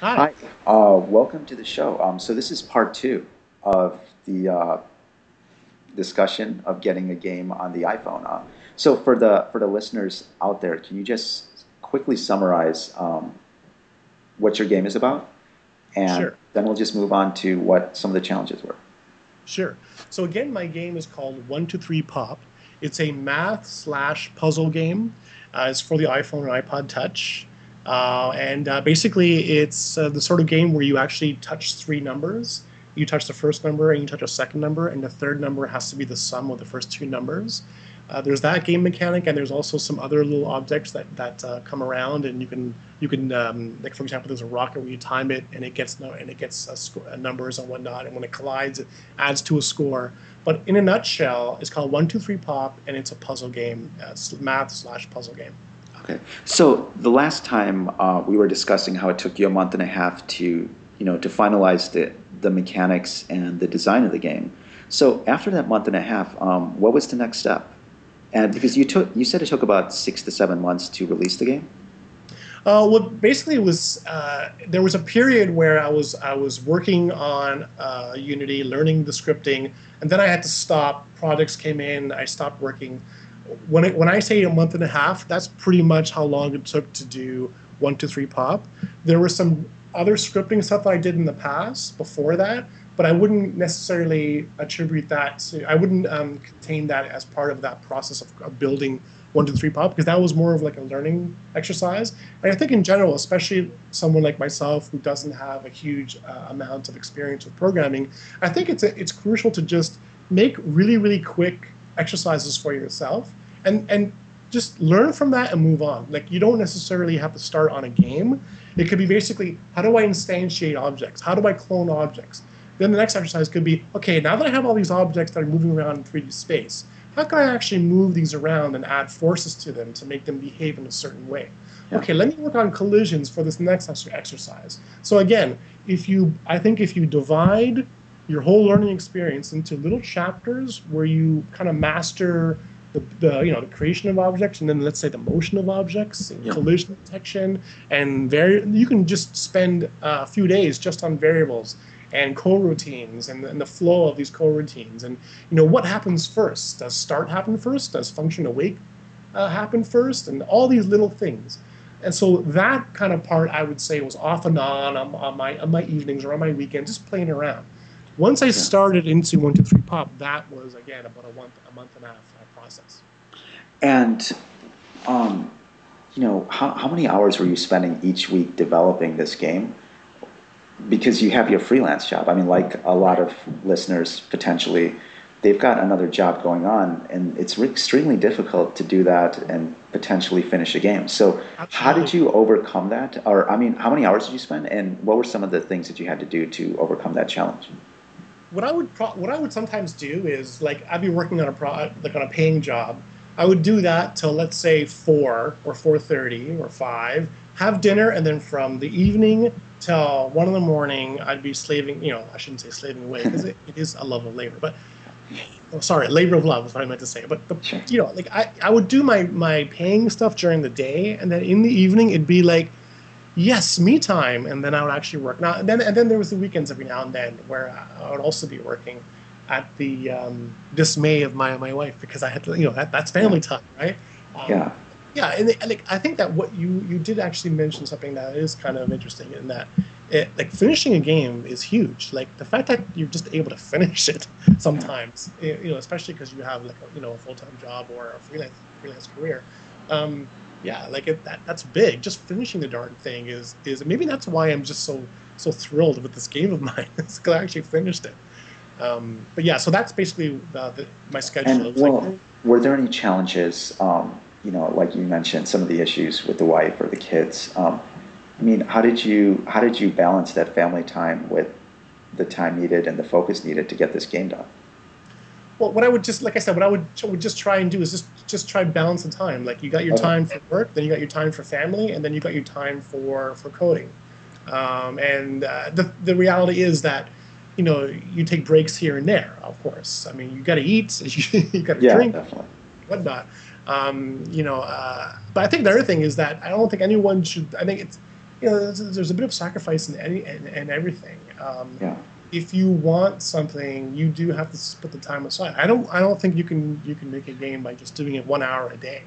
Hi. Uh, welcome to the show. Um, so this is part two of the uh, discussion of getting a game on the iPhone. Uh, so for the for the listeners out there, can you just quickly summarize um, what your game is about, and Sure. then we'll just move on to what some of the challenges were. Sure. So again, my game is called One Two Three Pop. It's a math slash puzzle game. Uh, it's for the iPhone and iPod Touch, uh, and uh, basically, it's uh, the sort of game where you actually touch three numbers. You touch the first number, and you touch a second number, and the third number has to be the sum of the first two numbers. Uh, there's that game mechanic, and there's also some other little objects that that uh, come around, and you can you can um, like for example, there's a rocket where you time it, and it gets no, and it gets sco- uh, numbers and whatnot, and when it collides, it adds to a score. But in a nutshell, it's called One Two Three Pop, and it's a puzzle game, math slash puzzle game. Okay. So the last time uh, we were discussing how it took you a month and a half to, you know, to finalize the the mechanics and the design of the game. So after that month and a half, um, what was the next step? And because you took, you said it took about six to seven months to release the game. Uh, well, basically, it was uh, there was a period where I was I was working on uh, Unity, learning the scripting, and then I had to stop. Projects came in, I stopped working. When it, when I say a month and a half, that's pretty much how long it took to do one, two, three pop. There was some other scripting stuff I did in the past before that, but I wouldn't necessarily attribute that to. I wouldn't um, contain that as part of that process of, of building three pop because that was more of like a learning exercise. And I think in general, especially someone like myself who doesn't have a huge uh, amount of experience with programming, I think it's a, it's crucial to just make really really quick exercises for yourself and and just learn from that and move on. Like you don't necessarily have to start on a game. It could be basically how do I instantiate objects? How do I clone objects? Then the next exercise could be okay, now that I have all these objects that are moving around in 3D space, how can I actually move these around and add forces to them to make them behave in a certain way? Yeah. Okay, let me work on collisions for this next exercise. So again, if you, I think if you divide your whole learning experience into little chapters where you kind of master the, the you know the creation of objects and then let's say the motion of objects and Yeah. collision detection and vari- you can just spend uh, a few days just on variables and coroutines and, and the flow of these coroutines. And you know what happens first? Does start happen first? Does function awake uh, happen first? And all these little things. And so that kind of part i would say was off and on on, on my on my evenings or on my weekends just playing around. Once i started into one two three pop that was again about a month a month and a half process And, um, you know, how, how many hours were you spending each week developing this game? Because you have your freelance job. I mean, like a lot of listeners potentially, they've got another job going on, and it's re- extremely difficult to do that and potentially finish a game. So, how did you overcome that? Or, I mean, how many hours did you spend, and what were some of the things that you had to do to overcome that challenge? What I would pro- what I would sometimes do is like I'd be working on a pro- like on a paying job. I would do that till let's say four or four thirty or five. Have dinner and then from the evening till one in the morning, I'd be slaving. You know, I shouldn't say slaving away because it, it is a love of labor, but oh, sorry, labor of love is what I meant to say. But the, Sure. you know, like I, I would do my my paying stuff during the day, and then in the evening it'd be like yes, me time, and then I would actually work. Now, and then and then there was the weekends every now and then where I would also be working at the um, dismay of my my wife because I had to, you know, that, that's family time, right? Um, Yeah. yeah, and, and, like I think that what you you did actually mention something that is kind of interesting in that. It, like finishing a game is huge. Like the fact that you're just able to finish it sometimes, you know, especially because you have like a, you know a full time job or a freelance freelance career. Um, yeah, like it, that that's big. Just finishing the darn thing is is maybe that's why I'm just so so thrilled with this game of mine. because I actually finished it. Um, but yeah, so that's basically uh, the, my schedule. And It's like, well, were there any challenges? Um, you know, like you mentioned, some of the issues with the wife or the kids. Um, I mean, how did you how did you balance that family time with the time needed and the focus needed to get this game done? Well, what I would just like I said, what I would, would just try and do is just just try and balance the time. Like you got your time for work, then you got your time for family, and then you got your time for for coding. Um, and uh, the the reality is that you know you take breaks here and there. Of course, I mean you got to eat, you, got to Yeah, drink, definitely. whatnot. Um, you know, uh, but I think the other thing is that I don't think anyone should. I think it's you know, there's, there's a bit of sacrifice in any in everything. Um, Yeah. If you want something, you do have to put the time aside. I don't. I don't think you can you can make a game by just doing it one hour a day.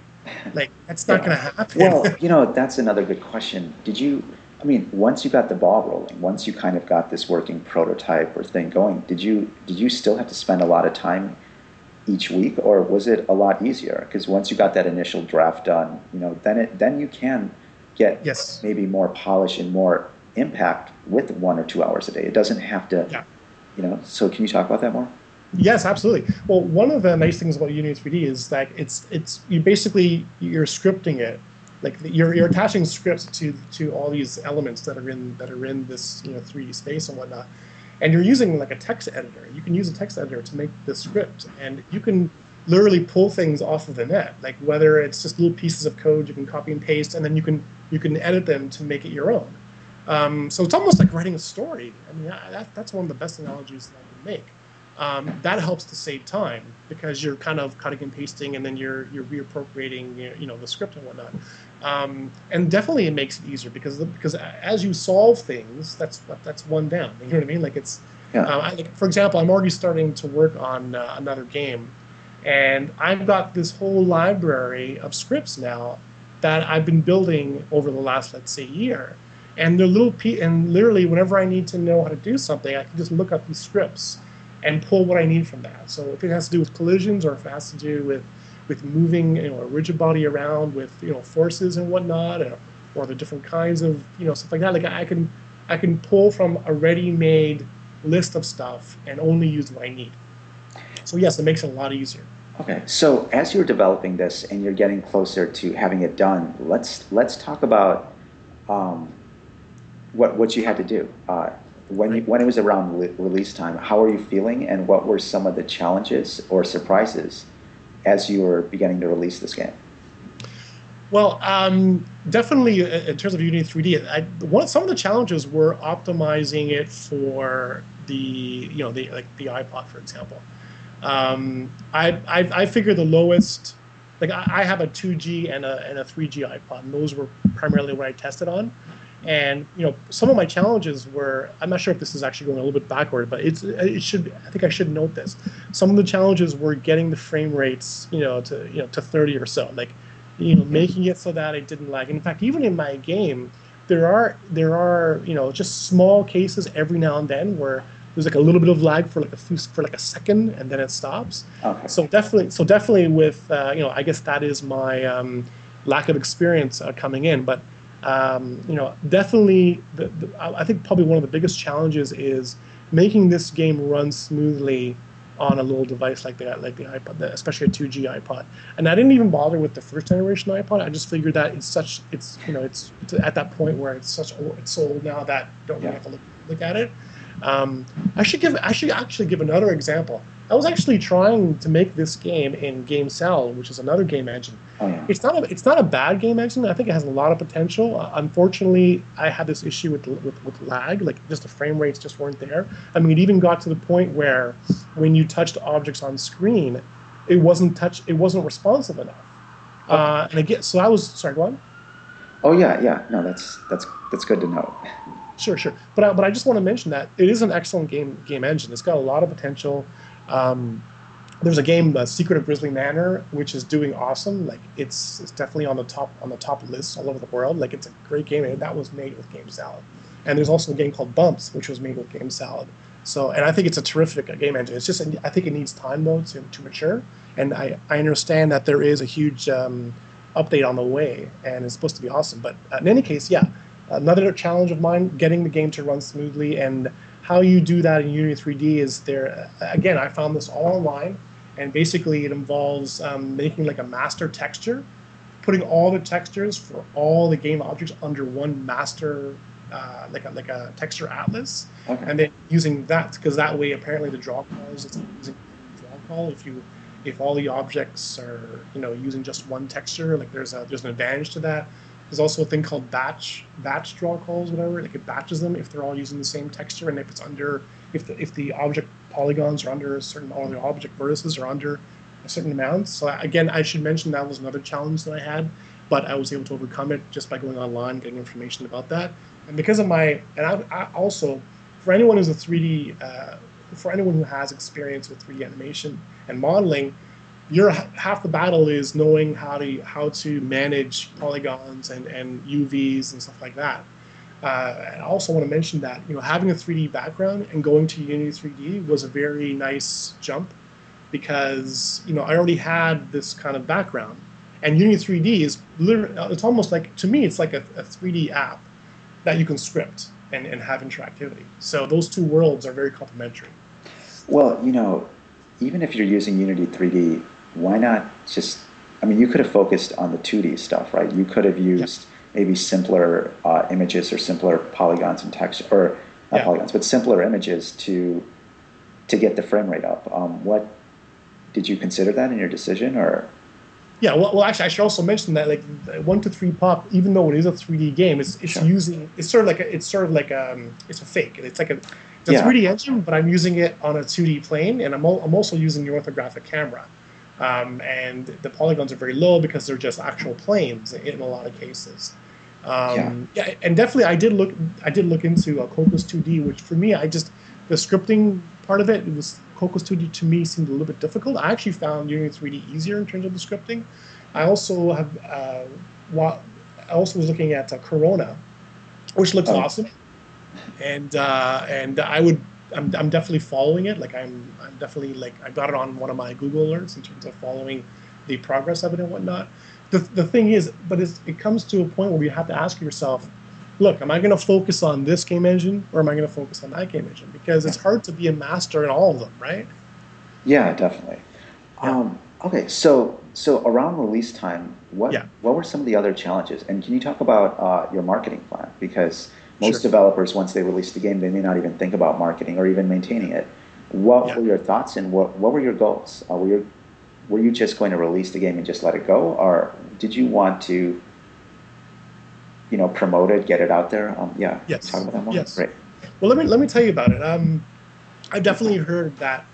Like that's not Yeah. going to happen. Well, you know, that's another good question. Did you, I mean, once you got the ball rolling, once you kind of got this working prototype or thing going, did you did you still have to spend a lot of time each week, or was it a lot easier? Because once you got that initial draft done, you know, then it then you can get yes. maybe more polish and more impact with one or two hours a day. It doesn't have to, Yeah. you know. So can you talk about that more? Yes, absolutely. Well, one of the nice things about Unity 3D is that it's it's you basically you're scripting it, like you're you're attaching scripts to to all these elements that are in that are in this you know 3D space and whatnot, and you're using like a text editor. You can use a text editor to make the script, and you can literally pull things off of the net, like whether it's just little pieces of code you can copy and paste, and then you can you can edit them to make it your own. Um, so it's almost like writing a story. I mean, that, that- that's one of the best analogies that I can make. Um, that helps to save time because you're kind of cutting and pasting, and then you're you're reappropriating you know, you know the script and whatnot. Um, and definitely, it makes it easier because the, because as you solve things, that's that's one down. You know what I mean? Like it's Yeah. uh, I, like, for example, I'm already starting to work on uh, another game, and I've got this whole library of scripts now that I've been building over the last, let's say, year. And they're little pe- and literally, whenever I need to know how to do something, I can just look up these scripts and pull what I need from that. So if it has to do with collisions or if it has to do with with moving, you know, a rigid body around with you know forces and whatnot, or, or the different kinds of you know stuff like that, like I can I can pull from a ready-made list of stuff and only use what I need. So yes, it makes it a lot easier. Okay, so as you're developing this and you're getting closer to having it done, let's let's talk about um, what what you had to do uh, when you, when it was around re- release time. How are you feeling, and what were some of the challenges or surprises as you were beginning to release this game? Well, um, definitely uh, in terms of Unity 3D, I, one some of the challenges were optimizing it for the you know the like the iPod, for example. Um, I, I I figured the lowest, like I, I have a 2G and a and a 3G iPod, and those were primarily what I tested on. And you know, some of my challenges were I'm not sure if this is actually going a little bit backward, but it's it should I think I should note this. Some of the challenges were getting the frame rates, you know, to you know to 30 or so, like you know, making it so that it didn't lag. And In fact, even in my game, there are there are you know just small cases every now and then where there's like a little bit of lag for like a few for like a second and then it stops. Okay. So definitely, so definitely with uh, you know, I guess that is my um, lack of experience uh, coming in, but um, you know, definitely, the, the, I think probably one of the biggest challenges is making this game run smoothly on a little device like the like the iPod, especially a 2G iPod. And I didn't even bother with the first generation iPod. I just figured that it's such it's you know it's, it's at that point where it's such old, it's so old now that don't really Yeah. have to look, look at it. Um, I should give I should actually give another example. I was actually trying to make this game in GameSalad, which is another game engine. Oh yeah. It's not a it's not a bad game engine. I think it has a lot of potential. Uh, unfortunately, I had this issue with, with with lag. Like just the frame rates just weren't there. I mean, it even got to the point where when you touched objects on screen, it wasn't touch it wasn't responsive enough. Uh, and again, so I was sorry. Go on. Oh yeah, yeah. No, that's that's that's good to know. Sure, sure. But I, but I just want to mention that it is an excellent game game engine. It's got a lot of potential. Um, there's a game, uh, Secret of Grizzly Manor, which is doing awesome. Like it's it's definitely on the top on the top lists all over the world. Like it's a great game, and that was made with Game Salad. And there's also a game called Bumps, which was made with Game Salad. So, and I think it's a terrific uh, game engine. It's just I think it needs time though to, to mature. And I, I understand that there is a huge um, update on the way, and it's supposed to be awesome. But uh, in any case, yeah, another challenge of mine getting the game to run smoothly and how you do that in unity 3d is there again i found this all online and basically it involves um, making like a master texture putting all the textures for all the game objects under one master uh, like a like a texture atlas. Okay. and then using that because that way apparently the draw calls it's using draw call. If you if all the objects are you know using just one texture like there's a there's an advantage to that. There's also a thing called batch batch draw calls whatever like it batches them if they're all using the same texture. And if it's under if the if the object polygons are under a certain or the object vertices are under a certain amount so again i should mention that was another challenge that i had but I was able to overcome it just by going online, getting information about that. And because of my, and I, I also, for anyone who's a 3D, uh, for anyone who has experience with 3D animation and modeling, your half the battle is knowing how to how to manage polygons and, and UVs and stuff like that. Uh, I also want to mention that you know having a 3D background and going to Unity 3D was a very nice jump because you know I already had this kind of background, and Unity 3D is literally it's almost like to me it's like a, a 3D app that you can script and, and have interactivity. So those two worlds are very complementary. Well, you know, even if you're using Unity 3D, why not just? I mean, you could have focused on the 2D stuff, right? You could have used maybe simpler uh, images or simpler polygons and texture, or not yeah. polygons, but simpler images to to get the frame rate up. Um, what did you consider that in your decision, or? Yeah, well, well, actually, I should also mention that like one two three pop, even though it is a 3D game, it's, it's sure. using it's sort of like a, it's sort of like um, it's a fake. It's like a it's a yeah. 3D engine, but I'm using it on a 2D plane, and I'm, I'm also using the orthographic camera. Um, and the polygons are very low because they're just actual planes in a lot of cases. Um, yeah. yeah. and definitely I did look I did look into uh, Cocos 2D, which for me I just the scripting part of it, it was Cocos 2D to me seemed a little bit difficult. I actually found Unity 3D easier in terms of the scripting. I also have uh, I also was looking at uh, Corona, which looks oh. awesome, and uh, and I would I'm, I'm definitely following it. Like I'm I'm definitely like I got it on one of my Google alerts in terms of following the progress of it and whatnot the, the thing is, but it comes to a point where you have to ask yourself, look, am I going to focus on this game engine or am I going to focus on that game engine? Because it's hard to be a master in all of them, right? Yeah, definitely. Yeah. Um, okay, so so around release time, what yeah. what were some of the other challenges? And can you talk about uh, your marketing plan? Because most sure. developers, once they release the game, they may not even think about marketing or even maintaining it. What yeah. were your thoughts and what what were your goals? Uh, were your were you just going to release the game and just let it go, or did you want to, you know, promote it, get it out there? Um, yeah. Yes. Talk about that more. Yes. Great. Well, let me let me tell you about it. Um, I've definitely heard that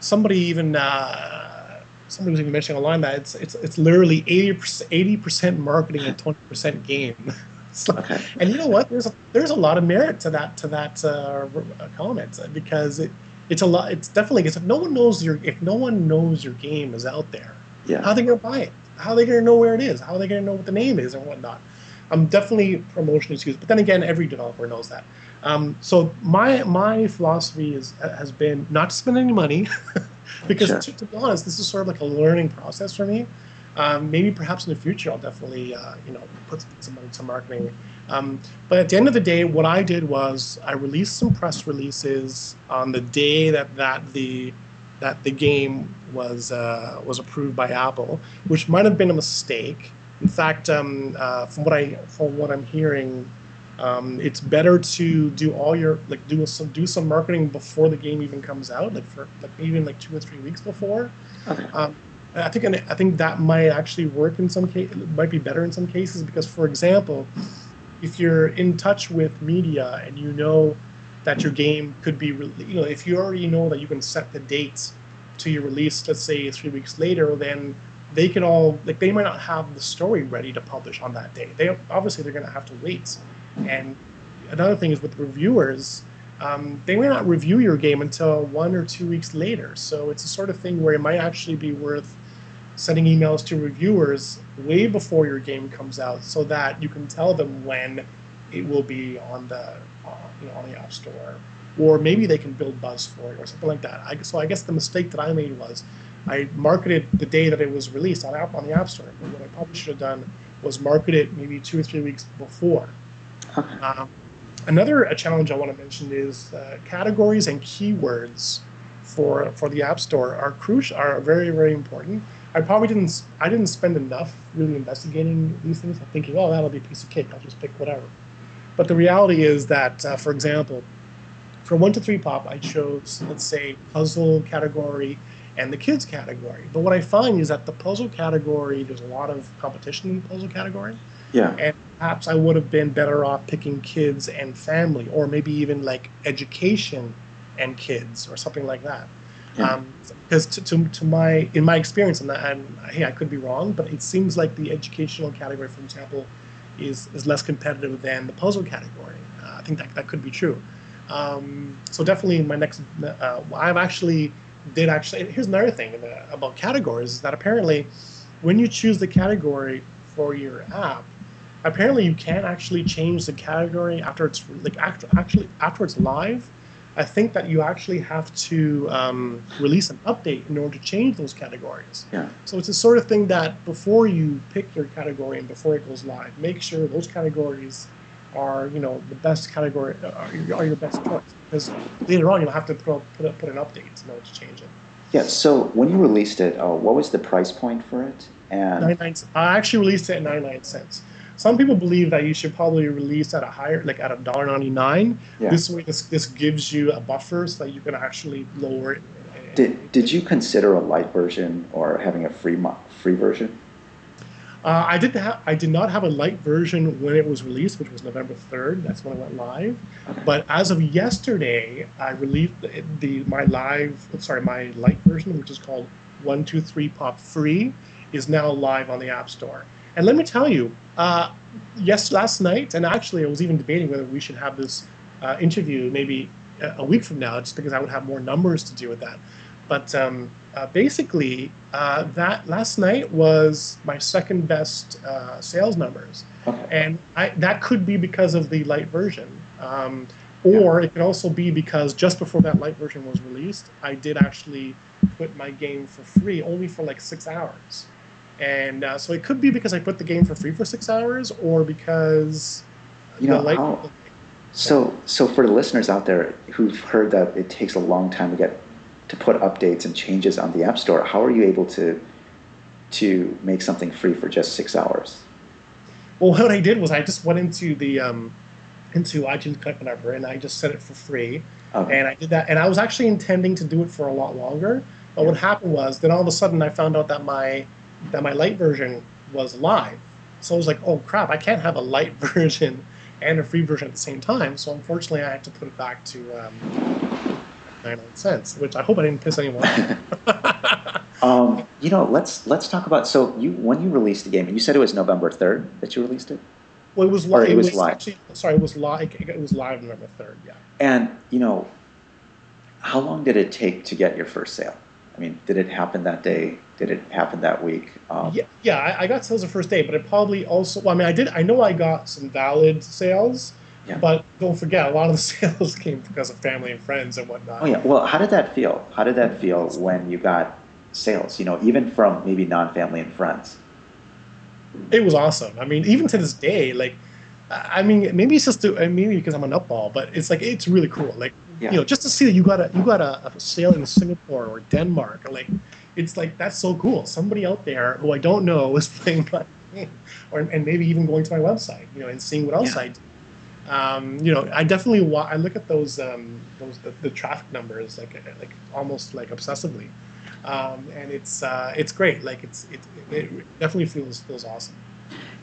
somebody even uh, somebody was even mentioning online that it's it's it's literally 80 percent marketing and twenty percent game. so, okay. And you know what? There's a, there's a lot of merit to that to that uh, comment because it it's a lot. It's definitely because if no one knows your if no one knows your game is out there, yeah. how are they gonna buy it? How are they gonna know where it is? How are they gonna know what the name is and whatnot? I'm definitely promotion is used, but then again, every developer knows that. Um, so my my philosophy is has been not to spend any money, because sure. to, to, be honest, this is sort of like a learning process for me. Um, maybe perhaps in the future I'll definitely uh, you know put some money to marketing um, but at the end of the day, what I did was I released some press releases on the day that, that the that the game was uh, was approved by Apple, which might have been a mistake. In fact, um, uh, from what I from what I'm hearing, um, it's better to do all your like do some do some marketing before the game even comes out, like for like even like two or three weeks before. Okay. Um, I think I think that might actually work in some case. Might be better in some cases because, for example, if you're in touch with media and you know that your game could be, you know, if you already know that you can set the dates to your release, let's say three weeks later, then they can all like they might not have the story ready to publish on that day. They obviously they're going to have to wait. And another thing is with reviewers, um, they may not review your game until one or two weeks later. So it's a sort of thing where it might actually be worth sending emails to reviewers way before your game comes out so that you can tell them when it will be on the uh, you know on the app store. Or maybe they can build buzz for it or something like that. I, so i guess the mistake that i made was i marketed the day that it was released on, app, on the app store. But what i probably should have done was market it maybe two or three weeks before. Um, another challenge i want to mention is uh, categories and keywords for for the app store are crucial are very very important I probably didn't. I didn't spend enough really investigating these things. I'm thinking, oh, that'll be a piece of cake. I'll just pick whatever. But the reality is that, uh, for example, for one two three pop, I chose, let's say, puzzle category and the kids category. But what I find is that the puzzle category, there's a lot of competition in the puzzle category. Yeah. And perhaps I would have been better off picking kids and family, or maybe even like education and kids, or something like that. Yeah. Um, because to, to, to my in my experience and, and hey I could be wrong but it seems like the educational category for example is is less competitive than the puzzle category uh, I think that that could be true um, so definitely my next uh, I've actually did actually here's another thing about categories is that apparently when you choose the category for your app apparently you can actually change the category after it's like after, actually after it's live I think that you actually have to um, release an update in order to change those categories. Yeah. So it's the sort of thing that before you pick your category and before it goes live, make sure those categories are you know the best category are your, are your best choice because later on you'll have to put a, put an update in order to change it. Yeah. So when you released it, uh, what was the price point for it? And 99 I actually released it at 99 cents. Some people believe that you should probably release at a higher, like at a dollar ninety nine. Yeah. This way, this this gives you a buffer so that you can actually lower it. did did you consider a light version or having a free mo- free version? Uh, I did have I did not have a light version when it was released, which was November third. That's when it went live. Okay. But as of yesterday, I released the, the my live sorry my light version, which is called One Two Three Pop Free, is now live on the App Store. And let me tell you, uh, yes, last night, and actually, I was even debating whether we should have this uh, interview maybe a week from now, just because I would have more numbers to do with that. But um, uh, basically, uh, that last night was my second best uh, sales numbers, Okay. and I, that could be because of the light version, um, or it could also be because just before that light version was released, I did actually put my game for free, only for like six hours, and uh, so it could be because I put the game for free for six hours, or because You know, the light. So so for the listeners out there who've heard that it takes a long time to get to put updates and changes on the App Store, how are you able to to make something free for just six hours? Well, what I did was I just went into the um, into iTunes Connect whatever, and I just set it for free. Okay. And I did that, and I was actually intending to do it for a lot longer. But what happened was, then all of a sudden, I found out that my that my light version was live. So I was like, "Oh crap! I can't have a light version and a free version at the same time." So unfortunately, I had to put it back to um, 99 cents, which I hope I didn't piss anyone off. Um, you know, let's let's talk about. So you when you released the game, and you said it was November third that you released it, well, it was, Or li- it was live. Actually, sorry, it was live. It was live November third. Yeah. and you know, how long did it take to get your first sale? I mean, did it happen that day? Did it happen that week? Um, Yeah, yeah, I, I got sales the first day, but it probably also. Well, I mean, I did. I know I got some valid sales, Yeah. but don't forget, a lot of the sales came because of family and friends and whatnot. Oh yeah. Well, how did that feel? How did that feel when you got sales? You know, even from maybe non-family and friends. It was awesome. I mean, even to this day, like, I mean, maybe it's just to, maybe because I'm an upball, but it's like it's really cool. Like, Yeah. you know, just to see that you got a you got a, a sale in Singapore or Denmark, like, it's like that's so cool. Somebody out there who I don't know is playing my game, or and maybe even going to my website, you know, and seeing what else Yeah. I do. Um, you know, I definitely wa- I look at those um, those the, the traffic numbers like uh, like almost like obsessively, um, and it's uh, it's great. Like it's it, it definitely feels feels awesome.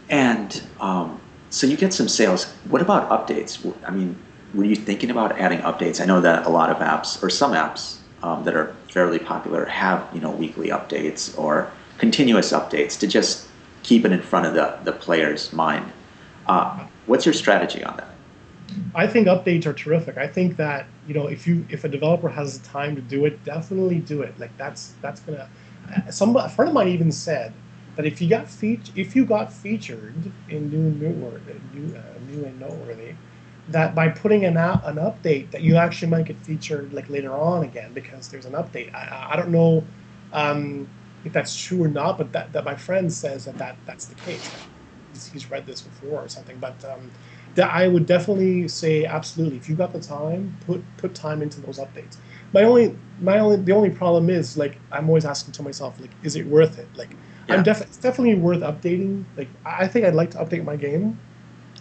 And um, so you get some sales. What about updates? I mean, were you thinking about adding updates? I know that a lot of apps, or some apps um, that are fairly popular, have you know weekly updates or continuous updates to just keep it in front of the, the player's mind. Uh, what's your strategy on that? I think updates are terrific. I think that you know if you if a developer has the time to do it, definitely do it. Like that's that's gonna. uh, Some a friend of mine even said that if you got feat- if you got featured in new noteworthy new uh, new and noteworthy, that by putting an out, an update that you actually might get featured like later on again because there's an update. I, I- don't know um, if that's true or not, but that, that my friend says that, that that's the case. He's, he's read this before or something, but um, that I would definitely say absolutely. If you got the time, put put time into those updates. My only my only the only problem is like I'm always asking to myself like, is it worth it? Like Yeah. I'm def- it's definitely worth updating. Like I think I'd like to update my game,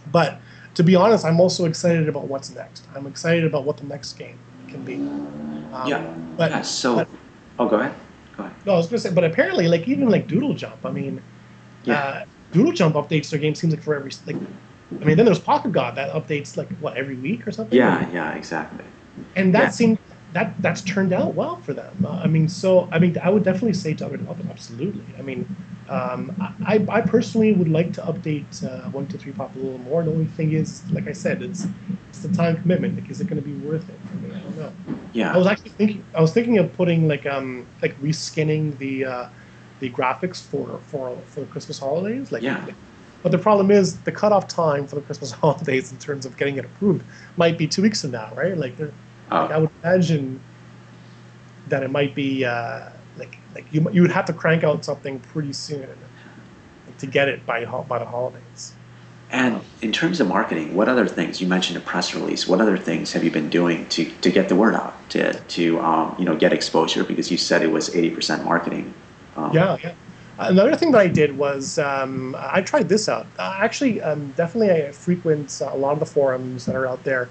but to be honest, I'm also excited about what's next. I'm excited about what the next game can be. Um, Yeah. but yeah, so, but- oh, go ahead. Go ahead. no, I was gonna say, but apparently, like even like Doodle Jump. I mean, Yeah. uh, Doodle Jump updates their game seems like for every like. I mean, then there's Pocket God that updates like what every week or something. Yeah, yeah, exactly. and that yeah. seemed that that's turned out well for them. Uh, I mean, so I mean, I would definitely say to other developers, absolutely. I mean, um, I, I personally would like to update uh, one two three pop a little more. The only thing is, like I said, it's it's the time commitment. Like, is it going to be worth it? I mean, I don't know. Yeah. I was actually thinking. I was thinking of putting like um like reskinning the uh, the graphics for for for the Christmas holidays. Like, Yeah. but the problem is the cutoff time for the Christmas holidays in terms of getting it approved might be two weeks from now, right? Like, there- like I Oh, would imagine that it might be uh, like you you would have to crank out something pretty soon to get it by by the holidays. and in terms of marketing, what other things? You mentioned a press release. What other things have you been doing to, to get the word out to to um, you know get exposure? Because you said it was eighty percent marketing. Um, Yeah, yeah. Another thing that I did was um, I tried this out. Uh, actually, um, definitely, I frequent a lot of the forums that are out there.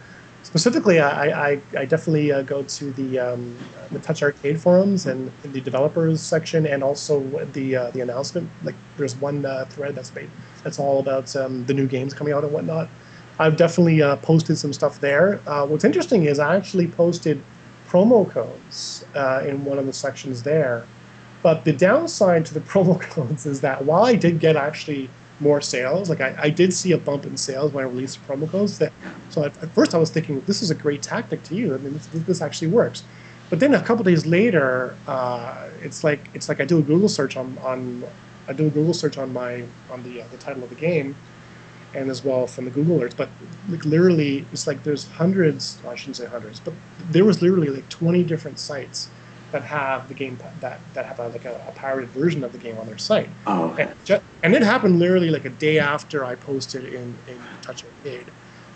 Specifically, I, I, I definitely uh, go to the um, the Touch Arcade forums and the developers section, and also the uh, the announcement. Like, there's one uh, thread that's made that's all about um, the new games coming out and whatnot. I've definitely uh, posted some stuff there. Uh, what's interesting is I actually posted promo codes uh, in one of the sections there. But the downside to the promo codes is that while I did get actually more sales, like I, I did see a bump in sales when I released promo codes. That so at, at first I was thinking this is a great tactic to use. I mean, this, this actually works. But then a couple days later, uh, it's like it's like I do a Google search on, on I do a Google search on my on the uh, the title of the game, and as well from the Google alerts. But like literally, it's like there's hundreds. Well, I shouldn't say hundreds, but there was literally like 20 different sites that have the game that that have a, like a, a pirated version of the game on their site. Oh, okay. And, ju- and it happened literally like a day after I posted in, in Touch Arcade.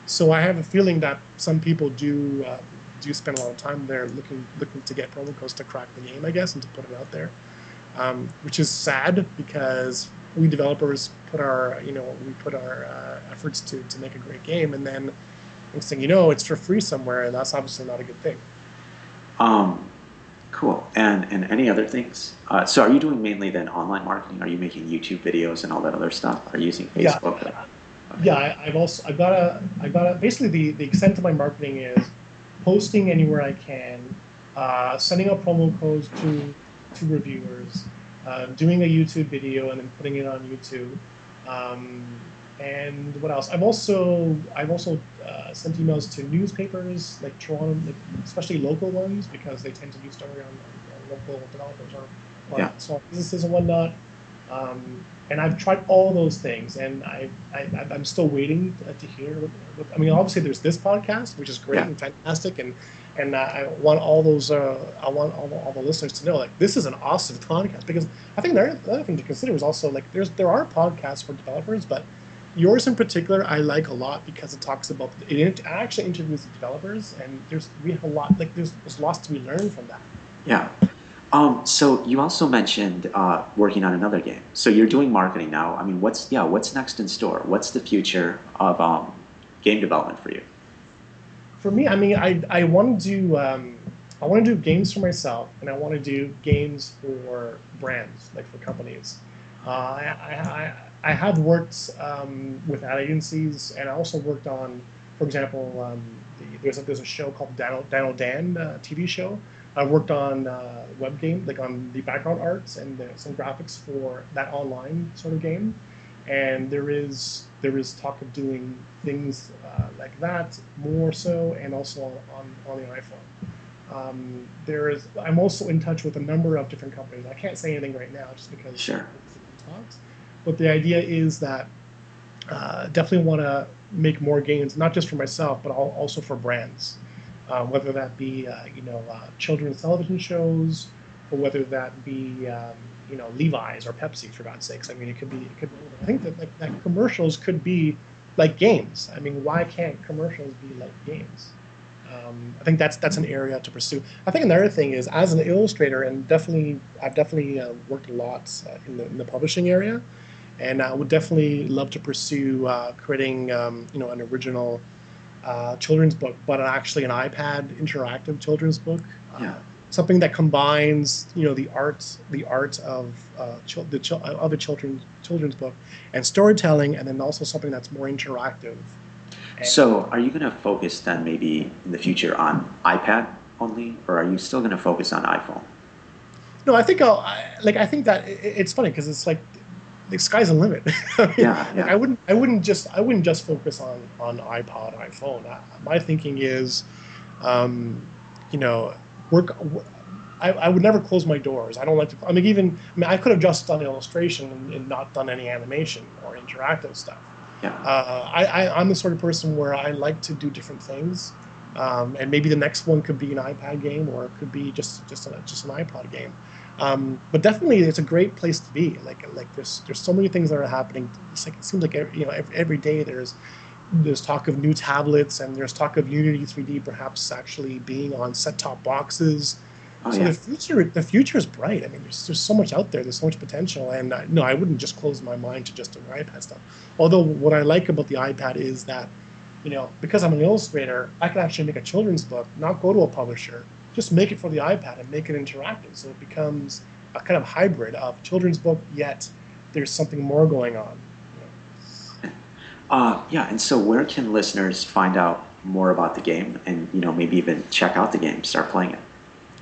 So I have a feeling that some people do uh, do spend a lot of time there looking looking to get promo codes to crack the game, I guess, and to put it out there, um, which is sad because we developers put our you know we put our uh, efforts to to make a great game, and then next thing you know, it's for free somewhere, and that's obviously not a good thing. Um, cool. And and any other things? Uh, so are you doing mainly then online marketing? Are you making YouTube videos and all that other stuff? Are you using Yeah. Facebook? Okay. yeah I, i've also i've got a i've got a basically the the extent of my marketing is posting anywhere i can uh, sending out promo codes to to reviewers uh, doing a youtube video and then putting it on youtube um, and what else i've also i've also uh, sent emails to newspapers like toronto like, especially local ones because they tend to do story on, on local developers or, or Yeah. small businesses and whatnot um, and I've tried all those things, and I, I I'm still waiting to, hear. What, what, I mean, obviously there's this podcast, which is great Yeah. and fantastic, and and I want all those uh, I want all the, all the listeners to know like this is an awesome podcast because I think the other, the other thing to consider is also like there's there are podcasts for developers, but yours in particular I like a lot because it talks about it actually interviews the developers, and there's we have a lot like there's there's lots to be learned from that. Yeah. Um, so you also mentioned uh, working on another game. So you're doing marketing now. I mean, what's yeah? What's next in store? What's the future of um, game development for you? for me, I mean, I I want to do um, I want to do games for myself, and I want to do games for brands, like for companies. Uh, I, I, I I have worked um, with ad agencies, and I also worked on, for example, um, the, there's a there's a show called Dino Dan uh, TV show. I worked on uh, web game, like on the background arts and the, some graphics for that online sort of game. And there is there is talk of doing things uh, like that more so, and also on on the iPhone. Um, there is. I'm also in touch with a number of different companies. I can't say anything right now, just because Sure. talks. But the idea is that uh, definitely want to make more games, not just for myself, but also for brands. Uh, whether that be uh, you know uh, children's television shows, or whether that be um, you know Levi's or Pepsi, for God's sakes. I mean, it could be. It could. I think that like, that commercials could be like games. I mean, why can't commercials be like games? Um, I think that's that's an area to pursue. I think another thing is as an illustrator, and definitely I've definitely uh, worked a lot uh, in, the, in the publishing area, and I would definitely love to pursue uh, creating um, you know an original uh, children's book, but actually an iPad interactive children's book. Uh, Something that combines, you know, the art, the art of uh, chil- the chil- of a children's children's book, and storytelling, and then also something that's more interactive. And- So are you going to focus then maybe in the future on iPad only, or are you still going to focus on iPhone? No, I think I'll I, like. I think that it, it's funny because it's like the sky's the limit. I mean, Yeah, yeah. I wouldn't. I wouldn't just. I wouldn't just focus on on iPod, iPhone. I, my thinking is, um, you know, work. I, I would never close my doors. I don't like to. I mean, even. I mean, I could have just done illustration and, and not done any animation or interactive stuff. Yeah. Uh, I, I I'm the sort of person where I like to do different things. Um, and maybe the next one could be an iPad game, or it could be just just just an iPod game. Um, but definitely, it's a great place to be. Like like there's there's so many things that are happening. It's like it seems like every, you know every, every day there's there's talk of new tablets and there's talk of Unity 3D perhaps actually being on set top boxes. Oh, so yeah. the future the future is bright. I mean, there's there's so much out there. There's so much potential, and uh, no, I wouldn't just close my mind to just doing iPad stuff. Although what I like about the iPad is that, you know, because I'm an illustrator, I can actually make a children's book, not go to a publisher, just make it for the iPad and make it interactive. So it becomes a kind of hybrid of children's book, yet there's something more going on. Uh, yeah, and so where can listeners find out more about the game and, you know, maybe even check out the game, start playing it?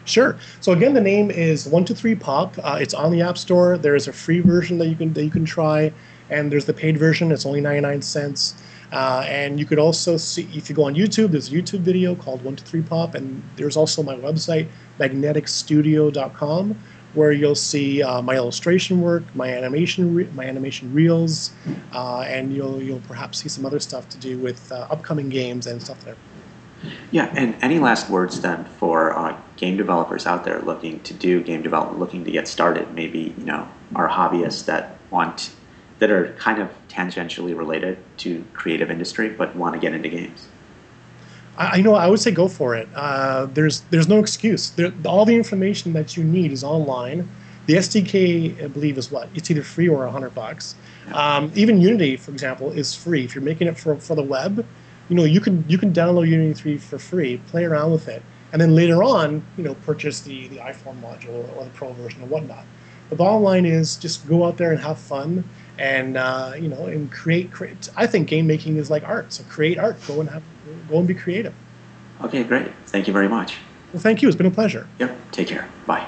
Sure. So again, the name is One Two Three Pop. Uh, it's on the App Store. There is a free version that you can that you can try, and there's the paid version. It's only ninety nine cents. Uh, and you could also see if you go on YouTube. There's a YouTube video called One Two Three Pop, and there's also my website magneticstudio.com, where you'll see uh, my illustration work, my animation, re- my animation reels, uh, and you'll you'll perhaps see some other stuff to do with uh, upcoming games and stuff there. Yeah, and any last words then for uh, game developers out there looking to do game development, looking to get started? Maybe you know are hobbyists that want that are kind of tangentially related to creative industry but want to get into games. I, I know. I would say go for it. Uh, there's there's no excuse. There, all the information that you need is online. The SDK, I believe, is what it's either free or a hundred bucks. Um, even Unity, for example, is free. If you're making it for for the web, you know you can you can download Unity 3 for free, play around with it, and then later on, you know, purchase the the iPhone module or, or the Pro version or whatnot. The bottom line is just go out there and have fun, and uh, you know, and create. create. I think game making is like art. So create art. Go and have go and be creative. Okay, great. Thank you very much. Well, thank you. It's been a pleasure. Yep, take care. Bye.